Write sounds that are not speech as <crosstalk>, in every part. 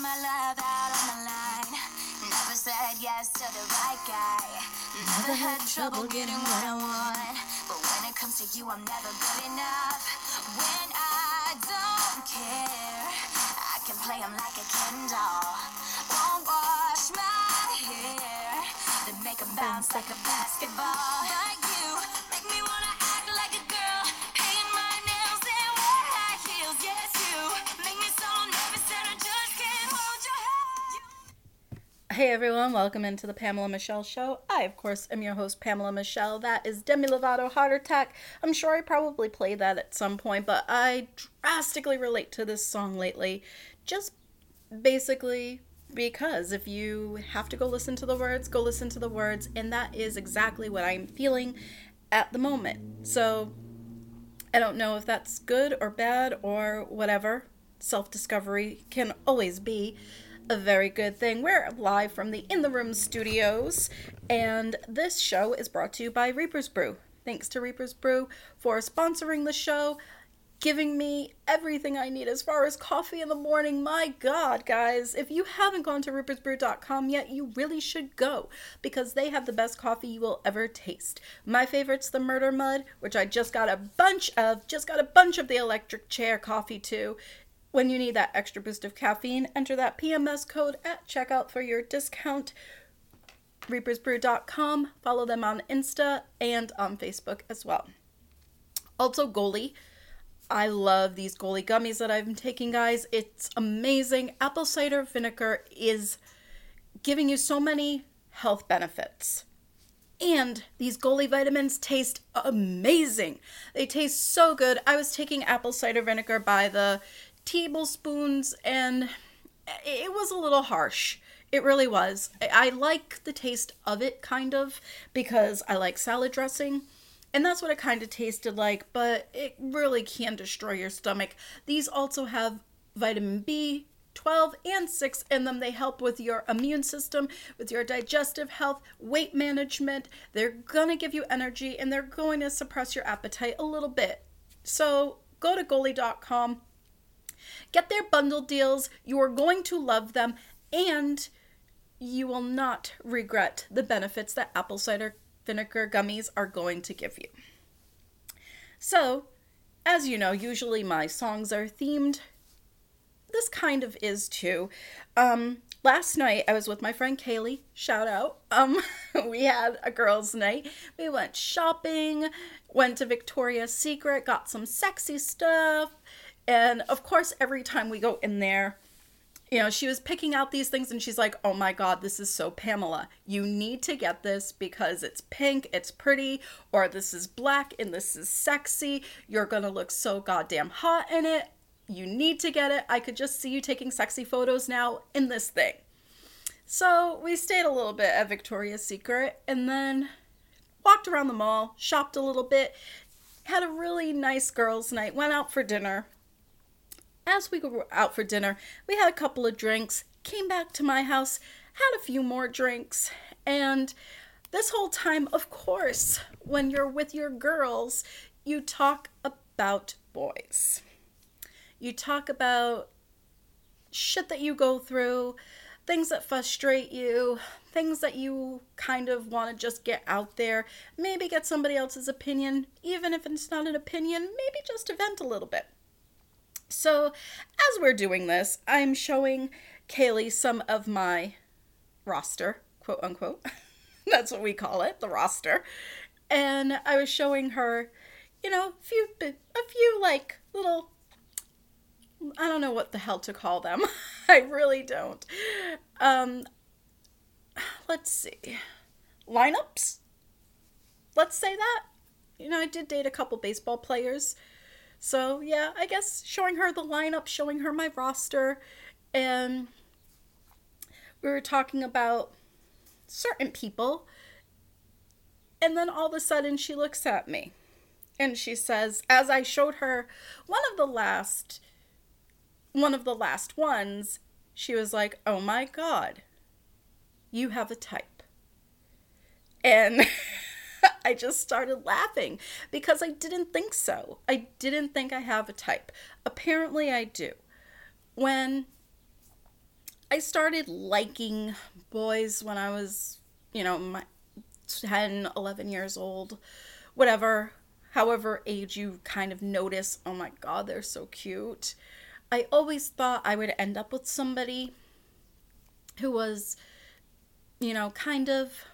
my love out on the line. Never said yes to the right guy. Never had trouble getting what I want. But when it comes to you, I'm never good enough. When I don't care, I can play him like a Ken doll. Won't wash my hair, then make him bounce like a basketball. Hey everyone, welcome into the Pamela Michelle Show. I, of course, am your host, Pamela Michelle. That is Demi Lovato Heart Attack. I'm sure I probably played that at some point, but I drastically relate to this song lately. Just basically because if you have to go listen to the words, go listen to the words, and that is exactly what I'm feeling at the moment. So I don't know if that's good or bad or whatever. Self discovery can always be a very good thing. We're live from the In the Room studios, and this show is brought to you by Reaper's Brew. Thanks to Reaper's Brew for sponsoring the show, giving me everything I need as far as coffee in the morning. My God, guys, if you haven't gone to reapersbrew.com yet, you really should go because they have the best coffee you will ever taste. My favorite's the Murder Mud, which I just got a bunch of, just got a bunch of the electric chair coffee too. When you need that extra boost of caffeine, enter that PMS code at checkout for your discount. ReapersBrew.com. Follow them on Insta and on Facebook as well. Also, Goli. I love these Goli gummies that I've been taking, guys. It's amazing. Apple cider vinegar is giving you so many health benefits. And these Goli vitamins taste amazing. They taste so good. I was taking apple cider vinegar by the tablespoons and it was a little harsh. It really was. I- like the taste of it, kind of, because I like salad dressing. And that's what it kind of tasted like, but it really can destroy your stomach. These also have vitamin B, 12 and 6 in them. They help with your immune system, with your digestive health, weight management. They're going to give you energy and they're going to suppress your appetite a little bit. So go to goli.com, get their bundle deals. You are going to love them and you will not regret the benefits that apple cider vinegar gummies are going to give you. So, as you know, usually my songs are themed. This kind of is too. Um, last night I was with my friend Kaylee. Shout out. Um, <laughs> we had a girls' night. We went shopping, went to Victoria's Secret, got some sexy stuff, and of course, every time we go in there, you know, she was picking out these things and she's like, oh my God, this is so Pamela. You need to get this because it's pink, it's pretty, or this is black and this is sexy. You're gonna look so goddamn hot in it. You need to get it. I could just see you taking sexy photos now in this thing. So we stayed a little bit at Victoria's Secret and then walked around the mall, shopped a little bit, had a really nice girls' night, went out for dinner as we were out for dinner, we had a couple of drinks, came back to my house, had a few more drinks, and this whole time, of course, when you're with your girls, you talk about boys. You talk about shit that you go through, things that frustrate you, things that you kind of want to just get out there, maybe get somebody else's opinion, even if it's not an opinion, maybe just to vent a little bit. So, as we're doing this, I'm showing Kaylee some of my roster, quote unquote. <laughs> That's what we call it, the roster. And I was showing her, you know, a few, a few like little, I don't know what the hell to call them. <laughs> I really don't. Um, let's see, lineups. Let's say that. You know, I did date a couple baseball players. So, yeah, I guess showing her the lineup, showing her my roster, and we were talking about certain people. And then all of a sudden, she looks at me and she says, as I showed her one of the last, one of the last ones, she was like, oh my God, you have a type. And <laughs> I just started laughing because I didn't think so. I didn't think I have a type. Apparently, I do. When I started liking boys when I was, you know, my 10, 11 years old, whatever, however age you kind of notice, oh my god, they're so cute. I always thought I would end up with somebody who was, you know, kind of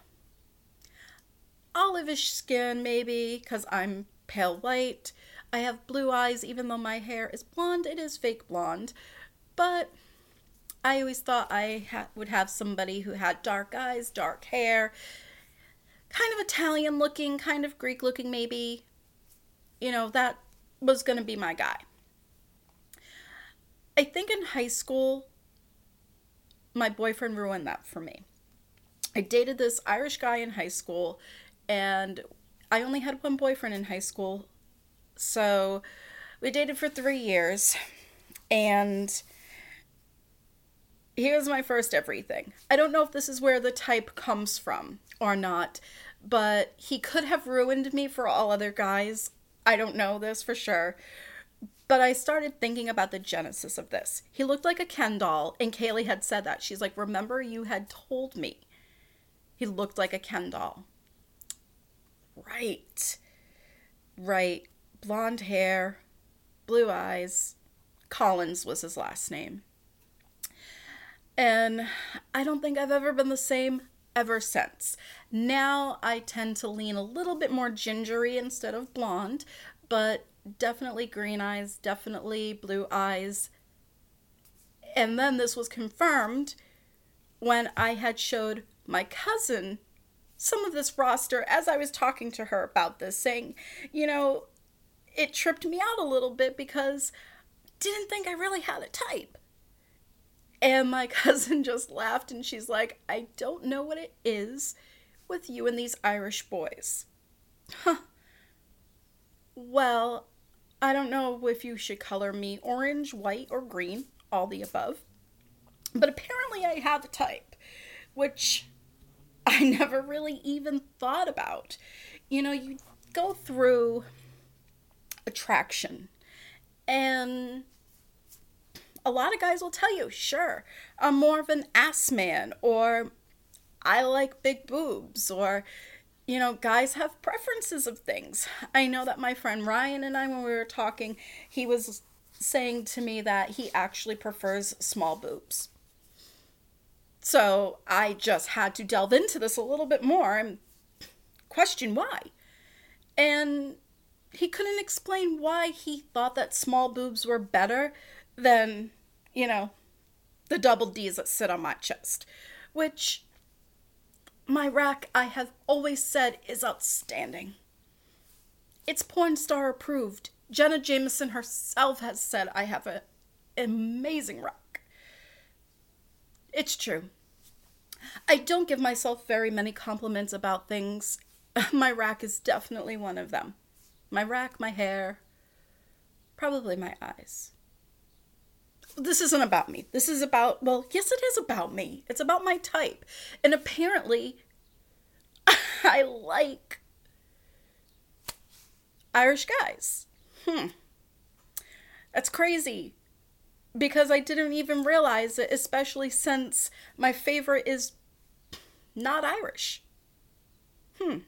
olivish skin, maybe, because I'm pale white. I have blue eyes, even though my hair is blonde, it is fake blonde. But I always thought I ha- would have somebody who had dark eyes, dark hair, kind of Italian looking, kind of Greek looking, maybe. You know, that was going to be my guy. I think in high school, my boyfriend ruined that for me. I dated this Irish guy in high school, and I only had one boyfriend in high school. So we dated for three years, and here's my first everything. I don't know if this is where the type comes from or not, but he could have ruined me for all other guys. I don't know this for sure. But I started thinking about the genesis of this. He looked like a Ken doll, and Kaylee had said that. She's like, Remember, you had told me he looked like a Ken doll. Right. Right. Blonde hair, blue eyes. Collins was his last name. And I don't think I've ever been the same ever since. Now I tend to lean a little bit more gingery instead of blonde, but definitely green eyes, definitely blue eyes. And then this was confirmed when I had showed my cousin some of this roster as I was talking to her about this, saying, you know, it tripped me out a little bit because didn't think I really had a type. And my <laughs> cousin just laughed and she's like, I don't know what it is with you and these Irish boys. Huh. Well, I don't know if you should color me orange, white, or green, all the above. But apparently I have a type, which <laughs> I never really even thought about. You know, you go through attraction and a lot of guys will tell you, sure, I'm more of an ass man, or I like big boobs, or, you know, guys have preferences of things. I know that my friend Ryan and I, when we were talking, he was saying to me that he actually prefers small boobs. So I just had to delve into this a little bit more and question why. And he couldn't explain why he thought that small boobs were better than you know, the double D's that sit on my chest, which my rack, I have always said, is outstanding. It's porn star approved. Jenna Jameson herself has said I have an amazing rack. It's true. I don't give myself very many compliments about things. <laughs> my rack is definitely one of them. My rack, my hair, probably my eyes this isn't about me. This is about, well, yes, it is about me. It's about my type. And apparently, <laughs> I like Irish guys. Hmm. That's crazy. Because I didn't even realize it, especially since my favorite is not Irish. Hmm.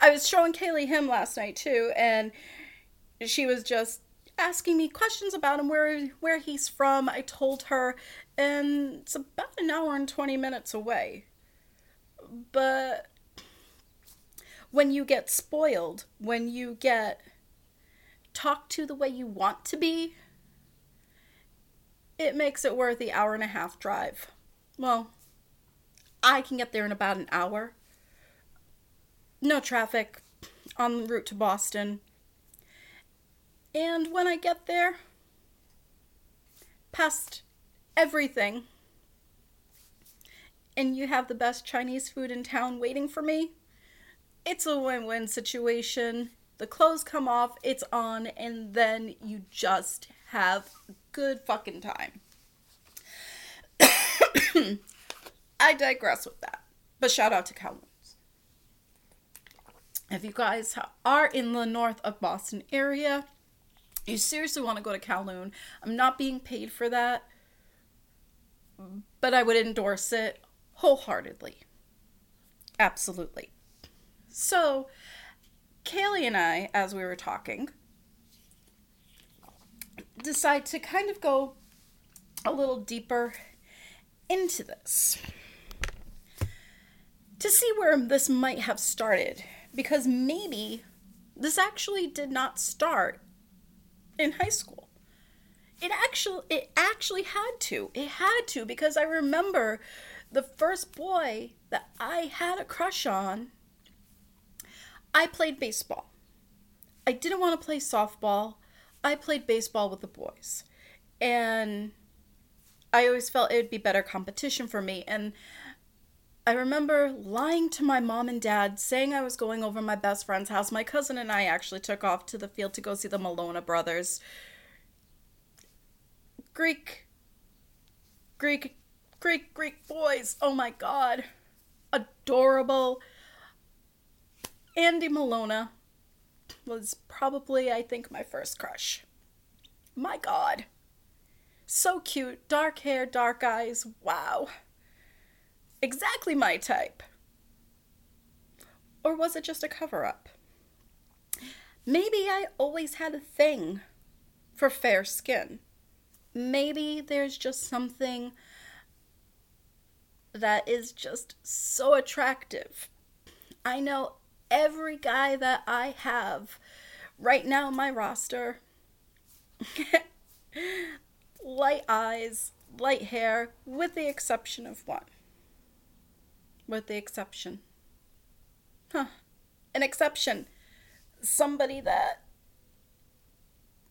I was showing Kaylee him last night too, and she was just asking me questions about him, where where he's from. I told her, and it's about an hour and twenty minutes away. But when you get spoiled, when you get talked to the way you want to be, it makes it worth the hour and a half drive. Well, I can get there in about an hour. No traffic on route to Boston. And when I get there, past everything, and you have the best Chinese food in town waiting for me, it's a win win situation. The clothes come off, it's on, and then you just have good fucking time. <coughs> I digress with that. But shout out to Kowloon's. If you guys are in the north of Boston area, you seriously want to go to Kowloon. I'm not being paid for that. but I would endorse it wholeheartedly. Absolutely. So, Kaylee and I, as we were talking, decide to kind of go a little deeper into this to see where this might have started because maybe this actually did not start in high school. It actually it actually had to. It had to because i remember the first boy that i had a crush on i played baseball. I didn't want to play softball i played baseball with the boys and i always felt it would be better competition for me and I remember lying to my mom and dad, saying I was going over my best friend's house. My cousin and I actually took off to the field to go see the Malona brothers. Greek, Greek, Greek, Greek boys. Oh my god. Adorable. Andy Malona was probably, I think, my first crush. My god. So cute. Dark hair, dark eyes. Wow. Exactly my type. Or was it just a cover up? Maybe I always had a thing for fair skin. Maybe there's just something that is just so attractive. I know every guy that I have right now my roster <laughs> light eyes, light hair, with the exception of one with the exception. Huh. An exception. Somebody that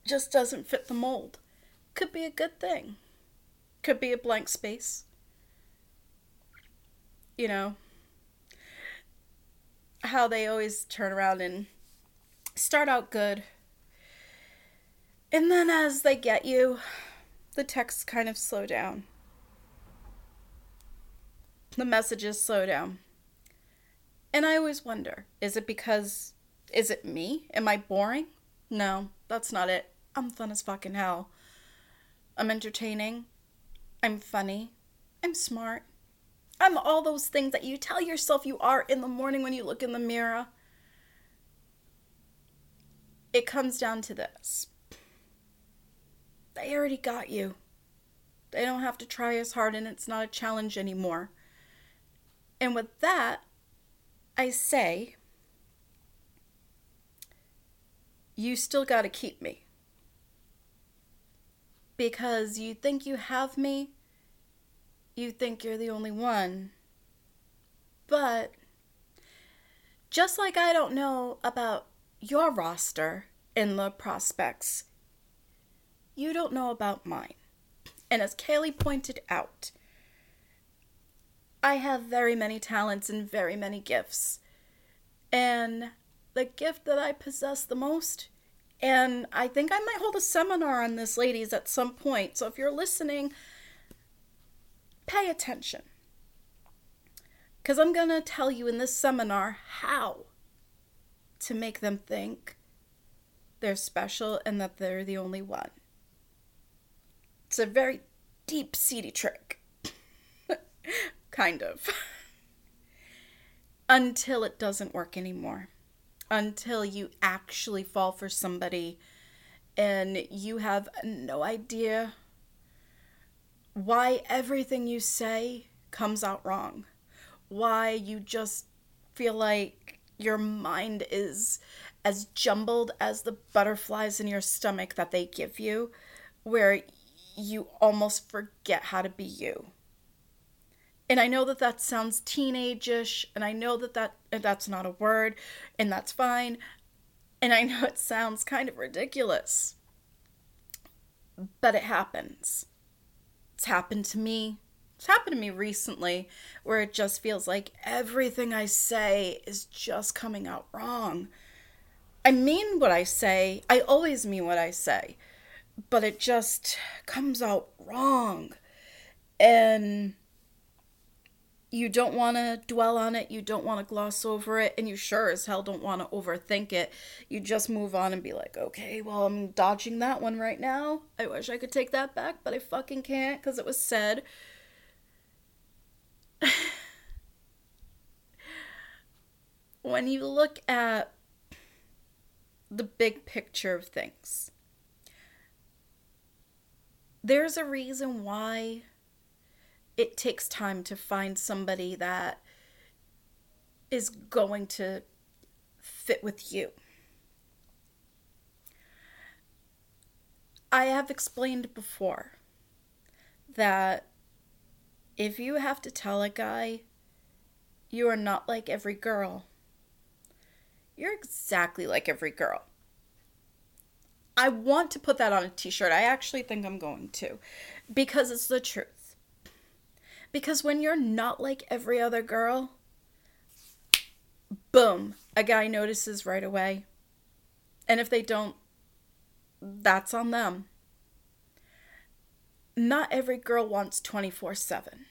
just doesn't fit the mold. Could be a good thing. Could be a blank space. You know, how they always turn around and start out good. And then as they get you, the texts kind of slow down the messages slow down. And I always wonder is it because, is it me? Am I boring? No, that's not it. I'm fun as fucking hell. I'm entertaining. I'm funny. I'm smart. I'm all those things that you tell yourself you are in the morning when you look in the mirror. It comes down to this they already got you. They don't have to try as hard, and it's not a challenge anymore. And with that, I say, you still got to keep me. Because you think you have me, you think you're the only one. But just like I don't know about your roster in the prospects, you don't know about mine. And as Kaylee pointed out, I have very many talents and very many gifts. And the gift that I possess the most, and I think I might hold a seminar on this, ladies, at some point. So if you're listening, pay attention. Because I'm going to tell you in this seminar how to make them think they're special and that they're the only one. It's a very deep seedy trick. <laughs> kind of. <laughs> Until it doesn't work anymore. Until you actually fall for somebody and you have no idea why everything you say comes out wrong. Why you just feel like your mind is as jumbled as the butterflies in your stomach that they give you, where you almost forget how to be you and I know that that sounds teenageish, and I know that, that that's not a word, and that's fine. And I know it sounds kind of ridiculous, but it happens. It's happened to me. It's happened to me recently where it just feels like everything I say is just coming out wrong. I mean what I say, I always mean what I say, but it just comes out wrong. And you don't want to dwell on it, you don't want to gloss over it, and you sure as hell don't want to overthink it. You just move on and be like, okay, well, I'm dodging that one right now. I wish I could take that back, but I fucking can't because it was said. <sighs> when you look at the big picture of things, there's a reason why it takes time to find somebody that is going to fit with you. I have explained before that if you have to tell a guy you are not like every girl, you're exactly like every girl. I want to put that on a t shirt. I actually think I'm going to because it's the truth. Because when you're not like every other girl, boom, a guy notices right away. And if they don't, that's on them. Not every girl wants 24 7.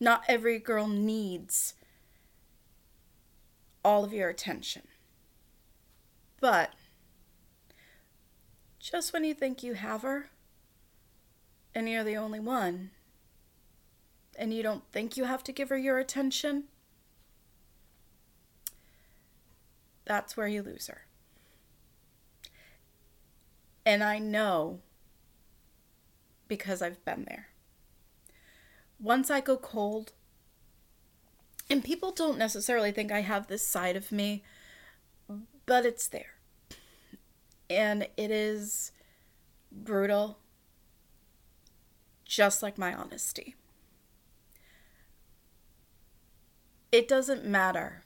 Not every girl needs all of your attention. But just when you think you have her, and you're the only one, and you don't think you have to give her your attention, that's where you lose her. And I know because I've been there. Once I go cold, and people don't necessarily think I have this side of me, but it's there. And it is brutal, just like my honesty. It doesn't matter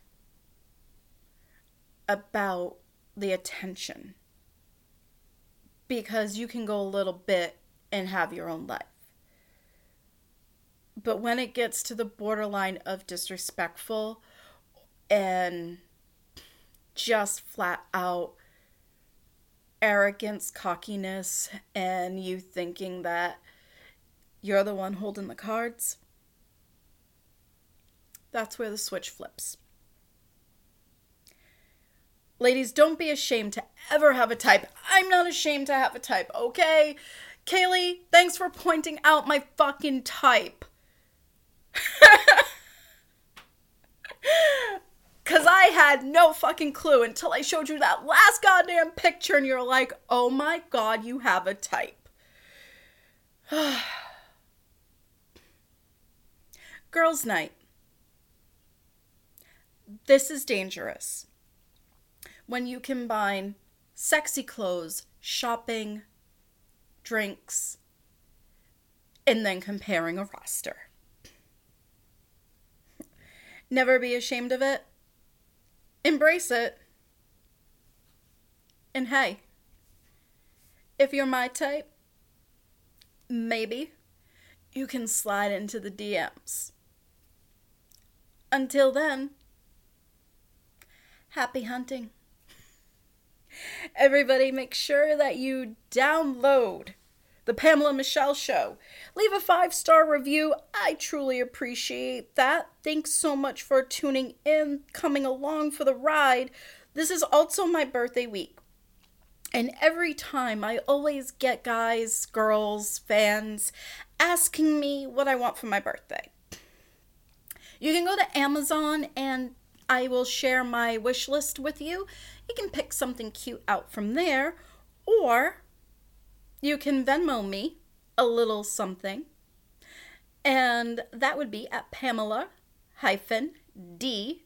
about the attention because you can go a little bit and have your own life. But when it gets to the borderline of disrespectful and just flat out arrogance, cockiness, and you thinking that you're the one holding the cards, that's where the switch flips. Ladies, don't be ashamed to ever have a type. I'm not ashamed to have a type, okay? Kaylee, thanks for pointing out my fucking type. <laughs> Because I had no fucking clue until I showed you that last goddamn picture and you're like, oh my god, you have a type. <sighs> Girls' night. This is dangerous when you combine sexy clothes, shopping, drinks, and then comparing a roster. Never be ashamed of it. Embrace it. And hey, if you're my type, maybe you can slide into the DMs. Until then, happy hunting. Everybody, make sure that you download the Pamela Michelle Show. Leave a five star review. I truly appreciate that. Thanks so much for tuning in, coming along for the ride. This is also my birthday week. And every time I always get guys, girls, fans asking me what I want for my birthday. You can go to Amazon and I will share my wish list with you. You can pick something cute out from there, or you can Venmo me a little something. And that would be at Pamela hyphen D,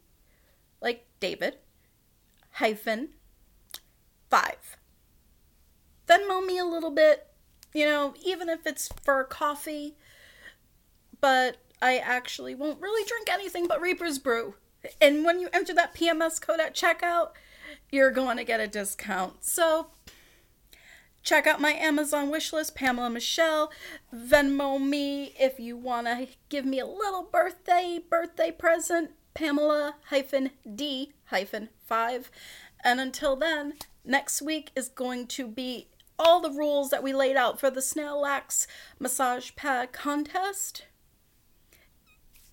like David, hyphen five. Venmo me a little bit, you know, even if it's for coffee, but I actually won't really drink anything but Reaper's Brew. And when you enter that PMS code at checkout, you're going to get a discount. So check out my Amazon wishlist, Pamela Michelle. Venmo me if you want to give me a little birthday birthday present, Pamela hyphen D hyphen five. And until then, next week is going to be all the rules that we laid out for the Snailax massage pad contest.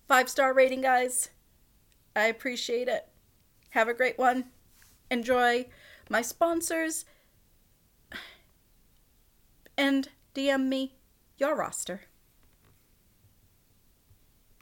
Five star rating, guys. I appreciate it. Have a great one enjoy my sponsors, <sighs> and DM me your roster.